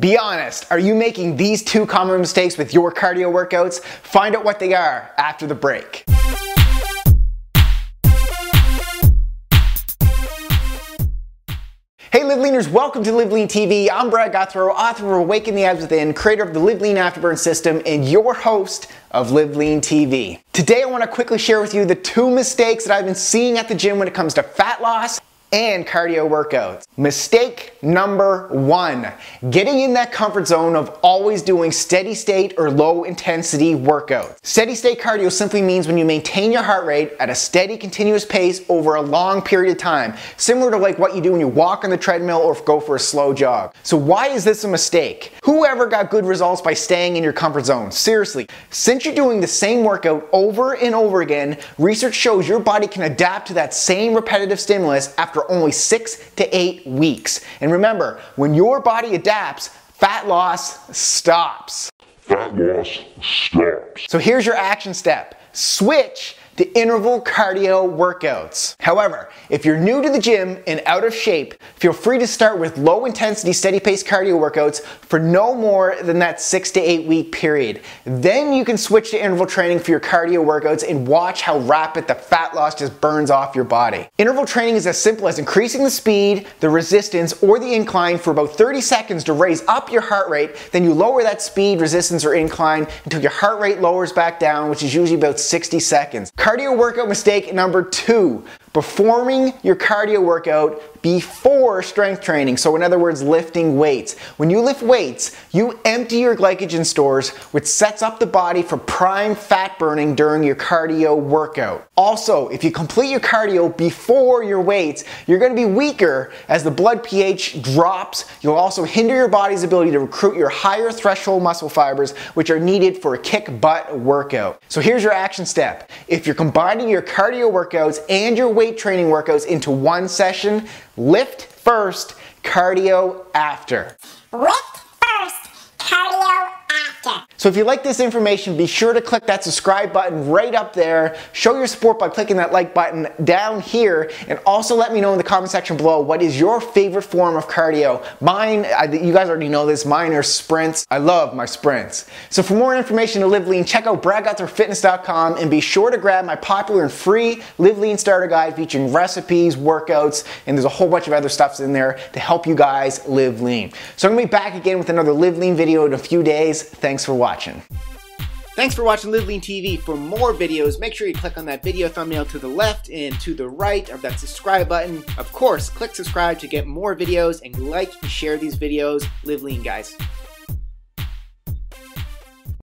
Be honest, are you making these two common mistakes with your cardio workouts? Find out what they are after the break. Hey Live Leaners, welcome to Live Lean TV. I'm Brad Gouthro, author of Awaken the Abs Within, creator of the Live Lean Afterburn system, and your host of Live Lean TV. Today I want to quickly share with you the two mistakes that I've been seeing at the gym when it comes to fat loss and cardio workouts. Mistake number one, getting in that comfort zone of always doing steady state or low intensity workouts. Steady state cardio simply means when you maintain your heart rate at a steady continuous pace over a long period of time, similar to like what you do when you walk on the treadmill or go for a slow jog. So why is this a mistake? Whoever got good results by staying in your comfort zone? Seriously, since you're doing the same workout over and over again, research shows your body can adapt to that same repetitive stimulus after after only six to eight weeks. And remember, when your body adapts, fat loss stops. Fat loss stops. So here's your action step. Switch to interval cardio workouts. However, if you're new to the gym and out of shape, feel free to start with low intensity, steady pace cardio workouts for no more than that six to eight week period. Then you can switch to interval training for your cardio workouts and watch how rapid the fat loss just burns off your body. Interval training is as simple as increasing the speed, the resistance, or the incline for about 30 seconds to raise up your heart rate. Then you lower that speed, resistance, or incline until your heart rate lowers back down, which is usually about 60 seconds. Cardio workout mistake number two, performing your cardio workout before strength training. So in other words, lifting weights. When you lift weights, you empty your glycogen stores, which sets up the body for prime fat burning during your cardio workout. Also, if you complete your cardio before your weights, you're gonna be weaker as the blood pH drops. You'll also hinder your body's ability to recruit your higher threshold muscle fibers, which are needed for a kick butt workout. So here's your action step. If you're combining your cardio workouts and your weight training workouts into one session, lift first, cardio after. So if you like this information, be sure to click that subscribe button right up there. Show your support by clicking that like button down here. And also let me know in the comment section below what is your favorite form of cardio. Mine, you guys already know this, mine are sprints. I love my sprints. So for more information to Live Lean, check out bradgouthrofitness.com and be sure to grab my popular and free Live Lean Starter Guide featuring recipes, workouts, and there's a whole bunch of other stuffs in there to help you guys live lean. So I'm gonna be back again with another Live Lean video in a few days. Thanks for watching watching. Thanks for watching Live Lean TV. For more videos, make sure you click on that video thumbnail to the left and to the right of that subscribe button. Of course, click subscribe to get more videos and like and share these videos. Live Lean, guys.